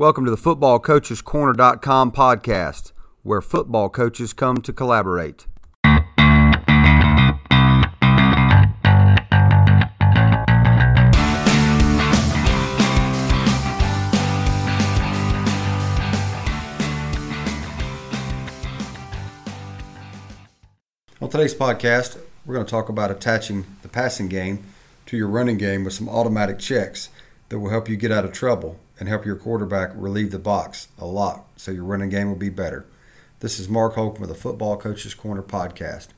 Welcome to the FootballCoachesCorner.com podcast, where football coaches come to collaborate. On today's podcast, we're going to talk about attaching the passing game to your running game with some automatic checks that will help you get out of trouble and help your quarterback relieve the box a lot so your running game will be better. This is Mark Holcomb with the Football Coaches Corner podcast.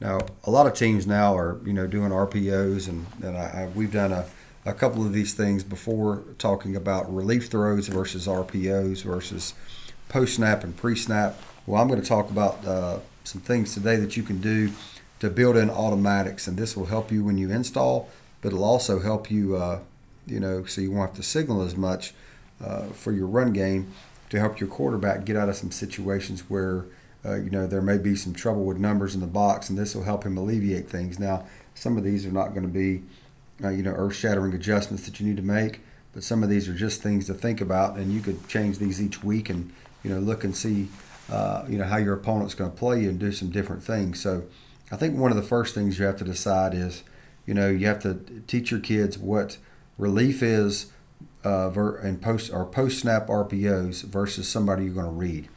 Now, a lot of teams now are, you know, doing RPOs, and, and I, I, we've done a, a couple of these things before talking about relief throws versus RPOs versus post snap and pre snap. Well, I'm going to talk about uh, some things today that you can do to build in automatics, and this will help you when you install, but it'll also help you uh, you know, so you won't have to signal as much uh, for your run game to help your quarterback get out of some situations where, uh, you know, there may be some trouble with numbers in the box, and this will help him alleviate things. Now, some of these are not going to be, uh, you know, earth-shattering adjustments that you need to make, but some of these are just things to think about, and you could change these each week and, you know, look and see, uh, you know, how your opponent's going to play you and do some different things. So, I think one of the first things you have to decide is, you know, you have to teach your kids what relief is uh, ver- and post or post snap RPOs versus somebody you're going to read.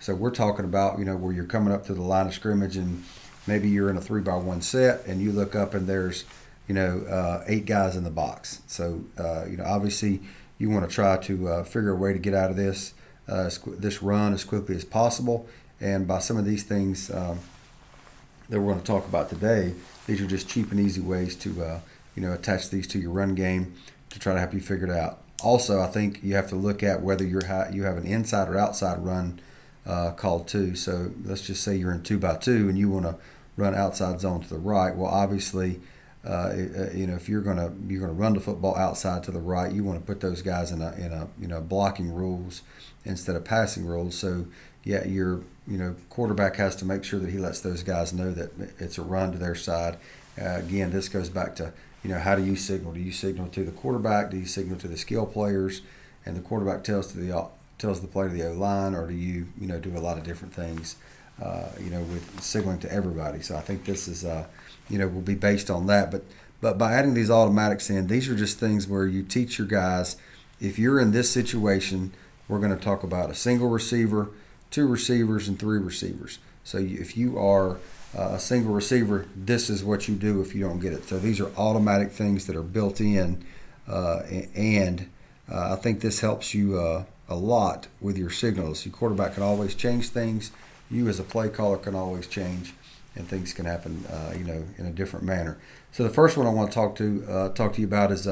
So we're talking about you know where you're coming up to the line of scrimmage and maybe you're in a three by one set and you look up and there's you know uh, eight guys in the box. So uh, you know obviously you want to try to uh, figure a way to get out of this uh, this run as quickly as possible. And by some of these things um, that we're going to talk about today, these are just cheap and easy ways to uh, you know, attach these to your run game to try to help you figure it out. Also, I think you have to look at whether you're you have an inside or outside run uh, called. So let's just say you're in two by two and you want to run outside zone to the right. Well, obviously, uh, uh you know if you're gonna you're gonna run the football outside to the right, you want to put those guys in a in a you know blocking rules instead of passing rules. So yeah, your you know quarterback has to make sure that he lets those guys know that it's a run to their side. Uh, again, this goes back to you know, how do you signal? Do you signal to the quarterback? Do you signal to the skill players? And the quarterback tells to the tells the player to the O line, or do you you know do a lot of different things? Uh, you know, with signaling to everybody. So I think this is uh, you know will be based on that. But but by adding these automatics in, these are just things where you teach your guys. If you're in this situation, we're going to talk about a single receiver, two receivers, and three receivers. So if you are a single receiver, this is what you do if you don't get it. So these are automatic things that are built in, uh, and uh, I think this helps you uh, a lot with your signals. Your quarterback can always change things. You as a play caller can always change, and things can happen, uh, you know, in a different manner. So the first one I want to talk to uh, talk to you about is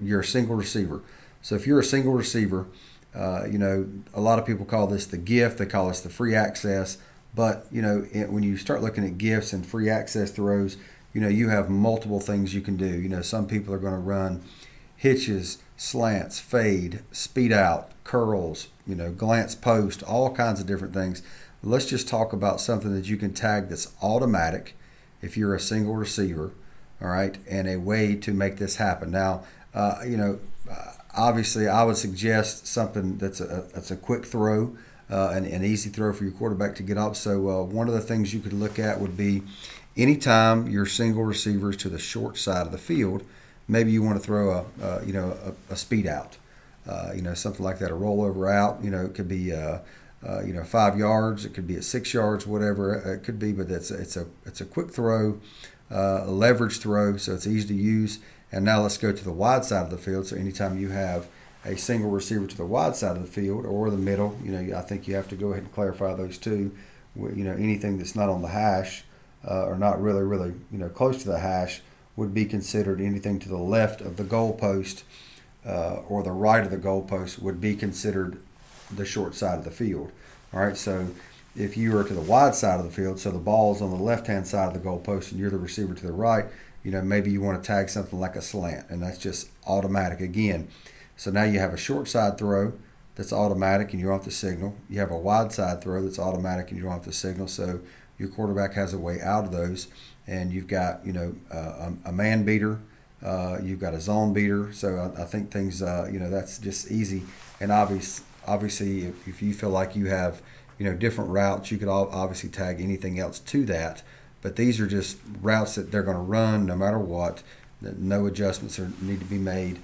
you're a single receiver. So if you're a single receiver, you know, a lot of people call this the gift. They call this the free access. But you know, it, when you start looking at gifts and free access throws, you know, you have multiple things you can do. You know, some people are going to run hitches, slants, fade, speed out, curls, you know, glance post, all kinds of different things. Let's just talk about something that you can tag that's automatic if you're a single receiver, all right, and a way to make this happen. Now, uh, you know, uh, obviously, I would suggest something that's a that's a quick throw uh, an, an, easy throw for your quarterback to get up. So uh, one of the things you could look at would be anytime your single receivers to the short side of the field, maybe you want to throw a, you know a, a speed out, uh, you know something like that, a rollover out. You know it could be uh, uh, you know five yards, it could be at six yards, whatever it could be. But it's it's a it's a quick throw, a leverage throw, so it's easy to use. And now let's go to the wide side of the field. So anytime you have a single receiver to the wide side of the field or the middle. You know, I think you have to go ahead and clarify those two. You know, anything that's not on the hash uh, or not really, really, you know, close to the hash would be considered anything to the left of the goalpost uh, or the right of the goalpost would be considered the short side of the field. All right, so if you are to the wide side of the field, so the ball is on the left hand side of the goalpost and you're the receiver to the right, you know, maybe you want to tag something like a slant, and that's just automatic. Again, so now you have a short side throw that's automatic and you don't have to signal. You have a wide side throw that's automatic and you don't have to signal. So your quarterback has a way out of those. And you've got, you know, uh, a man beater Uh, you've got a zone beater, so I, I think things, uh, you know, that's just easy. And obvious, obviously, if, if, you feel like you have, you know, different routes, you could obviously tag anything else to that. But these are just routes that they're going to run no matter what. No adjustments are, need to be made.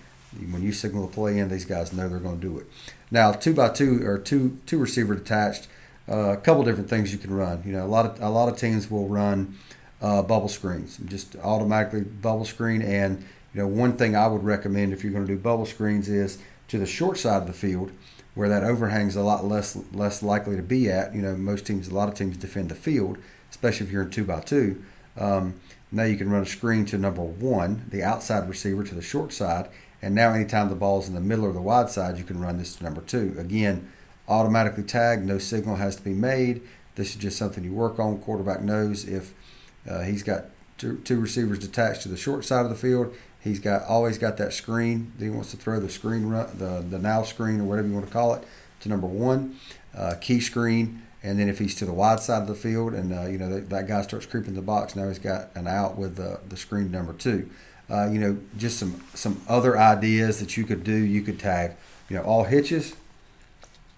When you signal the play in, these guys know they're going to do it. Now, two by two or two two receiver detached, uh, a couple different things you can run. You know, a lot of a lot of teams will run uh, bubble screens, just automatically bubble screen. And you know, one thing I would recommend if you're going to do bubble screens is to the short side of the field, where that overhang's a lot less less likely to be at. You know, most teams, a lot of teams defend the field, especially if you're in two by two. Um, now you can run a screen to number one, the outside receiver to the short side, and now anytime the ball's in the middle or the wide side, you can run this to number two. Again, automatically tagged, no signal has to be made. This is just something you work on. Quarterback knows if uh, he's got two, receivers detached to the short side of the field. He's got always got that screen. He wants to throw the screen, run, the the now screen or whatever you want to call it, to number one, uh, key screen. And then if he's to the wide side of the field and uh, you know that, that, guy starts creeping the box, now he's got an out with the, the screen number two. Uh, you know, just some some other ideas that you could do. You could tag, you know, all hitches.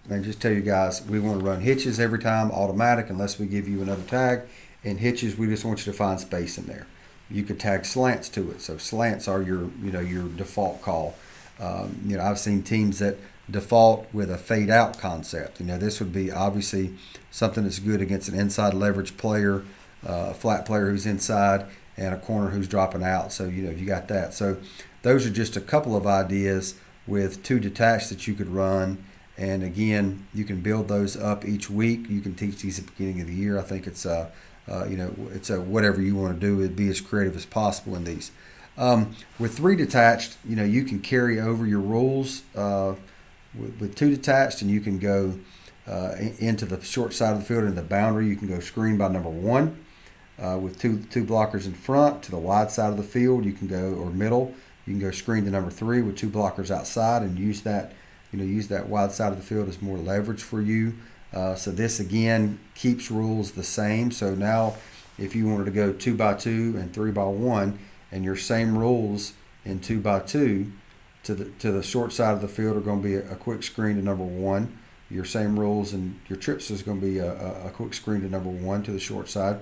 And just tell you guys, we want to run hitches every time, automatic, unless we give you another tag. And hitches, we just want you to find space in there. You could tag slants to it. So slants are your, you know, your default call. Um, you know, I've seen teams that default with a fade out concept. You know, this would be obviously something that's good against an inside leverage player, uh, a flat player who's inside, and a corner who's dropping out. So, you know, you got that. So, those are just a couple of ideas with two detached that you could run. And again, you can build those up each week. You can teach these at the beginning of the year. I think it's a, uh, you know, it's a whatever you want to do. It'd be as creative as possible in these. Um, with three detached, you know, you can carry over your rules uh, with, with, two detached, and you can go uh, into the short side of the field in the boundary. You can go screen by number one uh, with two two blockers in front to the wide side of the field. You can go or middle. You can go screen to number three with two blockers outside and use that you know use that wide side of the field as more leverage for you. Uh, so this again keeps rules the same. So now if you wanted to go two by two and three by one and your same rules in two by two to the to the short side of the field are going to be a, a quick screen to number one. Your same rules and your trips is going to be a, a, a quick screen to number one to the short side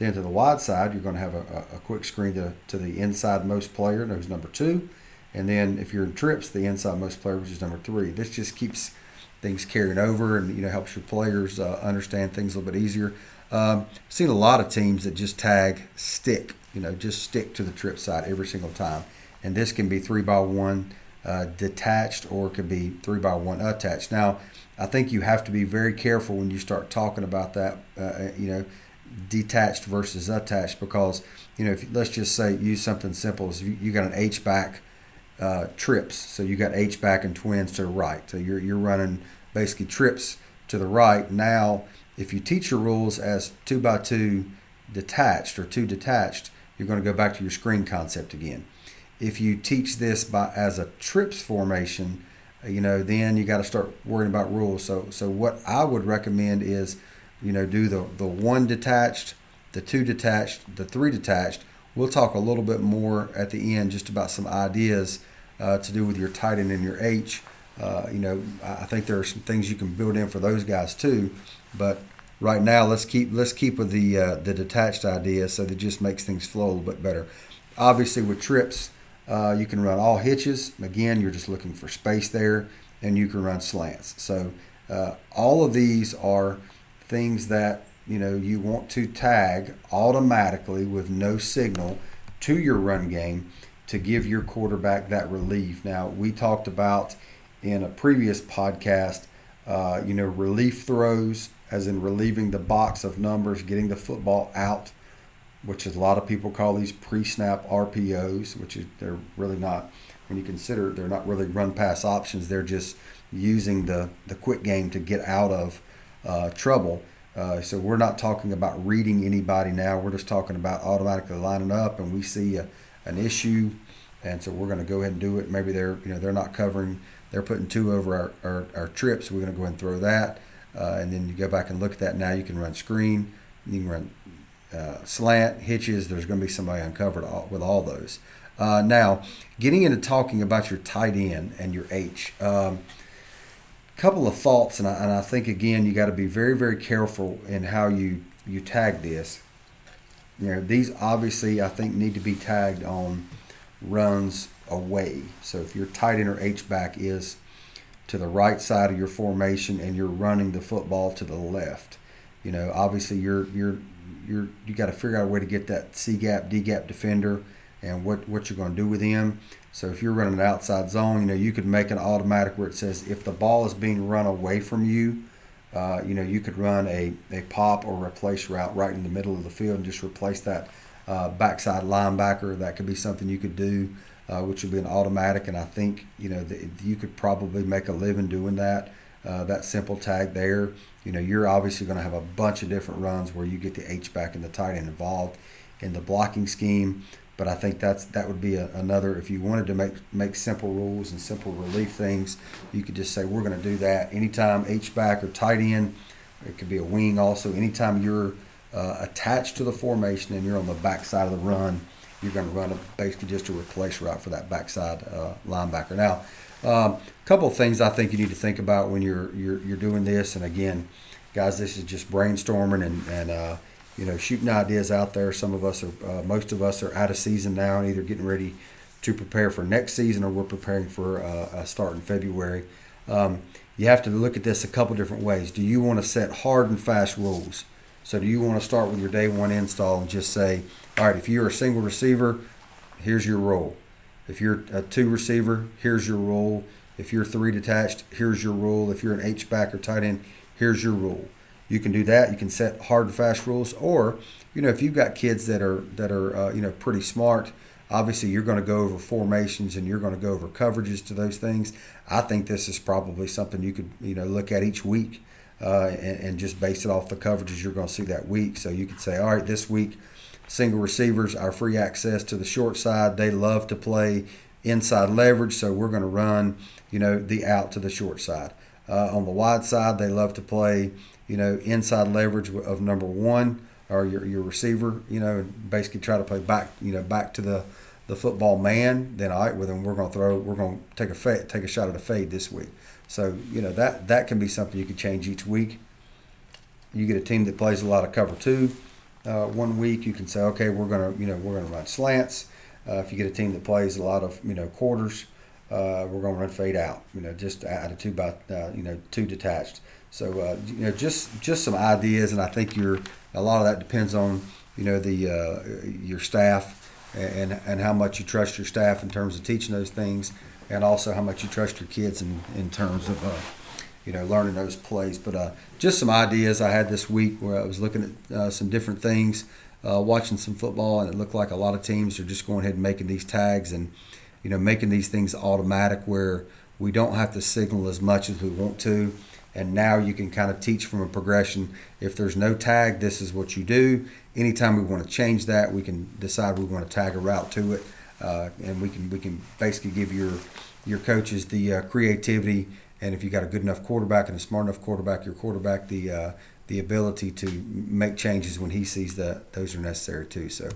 then to the wide side, you're going to have a, a quick screen to, to the inside most player, who's number two. And then if you're in trips, the inside most player, which is number three. This just keeps things carrying over and you know helps your players uh, understand things a little bit easier. Um, seen a lot of teams that just tag stick, you know, just stick to the trip side every single time. And this can be three by one uh, detached or it could be three by one attached. Now, I think you have to be very careful when you start talking about that. Uh, you know, detached versus attached because you know if let's just say use something simple as you, you got an H back uh, trips. So you got H back and twins to the right. So you're you're running basically trips to the right. Now if you teach your rules as two by two detached or two detached you're going to go back to your screen concept again. If you teach this by as a trips formation you know then you got to start worrying about rules. So so what I would recommend is you know, do the, the one detached, the two detached, the three detached. We'll talk a little bit more at the end just about some ideas uh, to do with your tight end and your H. Uh, you know, I think there are some things you can build in for those guys too. But right now, let's keep let's keep with the uh, the detached idea, so that just makes things flow a little bit better. Obviously, with trips, uh, you can run all hitches. Again, you're just looking for space there, and you can run slants. So uh, all of these are things that you know you want to tag automatically with no signal to your run game to give your quarterback that relief. Now we talked about in a previous podcast, uh, you know, relief throws, as in relieving the box of numbers, getting the football out, which a lot of people call these pre-snap RPOs, which is they're really not. When you consider they're not really run pass options, they're just using the the quick game to get out of uh, trouble. Uh, so we're not talking about reading anybody now. We're just talking about automatically lining up, and we see a, an issue, and so we're going to go ahead and do it. Maybe they're you know they're not covering, they're putting two over our, our, our trips. So we're going to go ahead and throw that, uh, and then you go back and look at that. Now you can run screen, you can run uh, slant hitches. There's going to be somebody uncovered all, with all those. Uh, now, getting into talking about your tight end and your H. Um, couple of thoughts, and I, and I think again you got to be very very careful in how you you tag this. You know these obviously I think need to be tagged on runs away. So if your tight end or H back is to the right side of your formation and you're running the football to the left, you know obviously you're you're you're you got to figure out a way to get that C gap D gap defender and what what you're going to do with him. So if you're running an outside zone, you know you could make an automatic where it says if the ball is being run away from you, uh, you know you could run a, a pop or replace route right in the middle of the field and just replace that uh, backside linebacker. That could be something you could do, uh, which would be an automatic. And I think you know the, you could probably make a living doing that. Uh, that simple tag there. You know you're obviously going to have a bunch of different runs where you get the H back and the tight end involved in the blocking scheme. But I think that's that would be a, another. If you wanted to make make simple rules and simple relief things, you could just say we're going to do that anytime H back or tight end. It could be a wing also. Anytime you're uh, attached to the formation and you're on the backside of the run, you're going to run a, basically just a replace route for that backside uh, linebacker. Now, a um, couple of things I think you need to think about when you're you're, you're doing this. And again, guys, this is just brainstorming and and uh, you know, shooting ideas out there. Some of us are, uh, most of us are out of season now and either getting ready to prepare for next season or we're preparing for uh, a start in February. Um, you have to look at this a couple different ways. Do you want to set hard and fast rules? So, do you want to start with your day one install and just say, all right, if you're a single receiver, here's your role. If you're a two receiver, here's your role. If you're three detached, here's your rule. If you're an H back or tight end, here's your rule. You can do that. You can set hard and fast rules, or you know, if you've got kids that are that are uh, you know pretty smart, obviously you're going to go over formations and you're going to go over coverages to those things. I think this is probably something you could you know look at each week uh, and, and, just base it off the coverages you're going to see that week. So you could say, all right, this week, single receivers are free access to the short side. They love to play inside leverage, so we're going to run you know the out to the short side. Uh, on the wide side, they love to play you know, inside leverage of number one or your, your receiver, you know, basically try to play back, you know, back to the, the football man, then all right, well then we're going to throw, we're going to take a fade, take a shot at a fade this week. So you know that that can be something you can change each week. You get a team that plays a lot of cover two. Uh, one week you can say, okay, we're gonna you know we're gonna run slants. Uh, if you get a team that plays a lot of you know quarters, uh, we're gonna run fade out. You know, just out of two by uh, you know two detached. So uh, you know, just just some ideas, and I think you're a lot of that depends on you know the uh, your staff and and how much you trust your staff in terms of teaching those things, and also how much you trust your kids in in terms of uh, you know learning those plays. But uh, just some ideas I had this week where I was looking at uh, some different things, uh, watching some football, and it looked like a lot of teams are just going ahead and making these tags and you know making these things automatic where we don't have to signal as much as we want to and now you can kind of teach from a progression. If there's no tag, this is what you do. Anytime we want to change that, we can decide we want to tag a route to it, uh, and we can we can basically give your your coaches the uh, creativity. And if you got a good enough quarterback and a smart enough quarterback, your quarterback the uh, the ability to make changes when he sees that those are necessary too. So.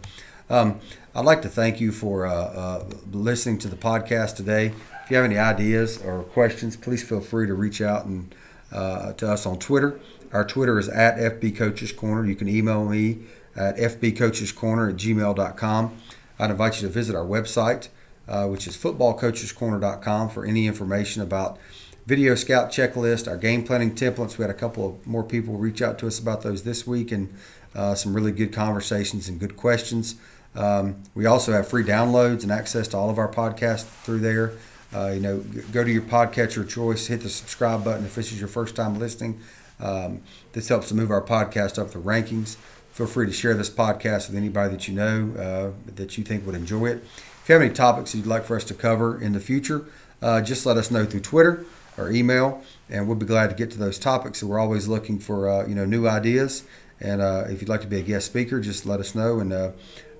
Um, I'd like to thank you for uh, uh, listening to the podcast today. If you have any ideas or questions, please feel free to reach out and uh, to us on Twitter. Our Twitter is at FB Coaches Corner. You can email me at fbcoachescorner at gmail.com. I'd invite you to visit our website, uh, which is footballcoachescorner.com, for any information about video scout checklist, our game planning templates. We had a couple of more people reach out to us about those this week and uh, some really good conversations and good questions. Um, we also have free downloads and access to all of our podcasts through there. Uh, you know, go to your podcatcher of choice, hit the subscribe button if this is your first time listening. Um, this helps to move our podcast up the rankings. Feel free to share this podcast with anybody that you know uh, that you think would enjoy it. If you have any topics you'd like for us to cover in the future, uh, just let us know through Twitter or email, and we'll be glad to get to those topics. So we're always looking for uh, you know new ideas, and uh, if you'd like to be a guest speaker, just let us know. And uh,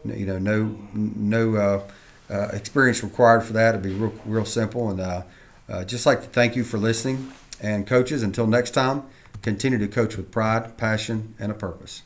you know, no no uh, experience required for that. It'd be real, real simple. And uh, uh, just like to thank you for listening. And coaches, until next time, continue to coach with pride, passion, and a purpose.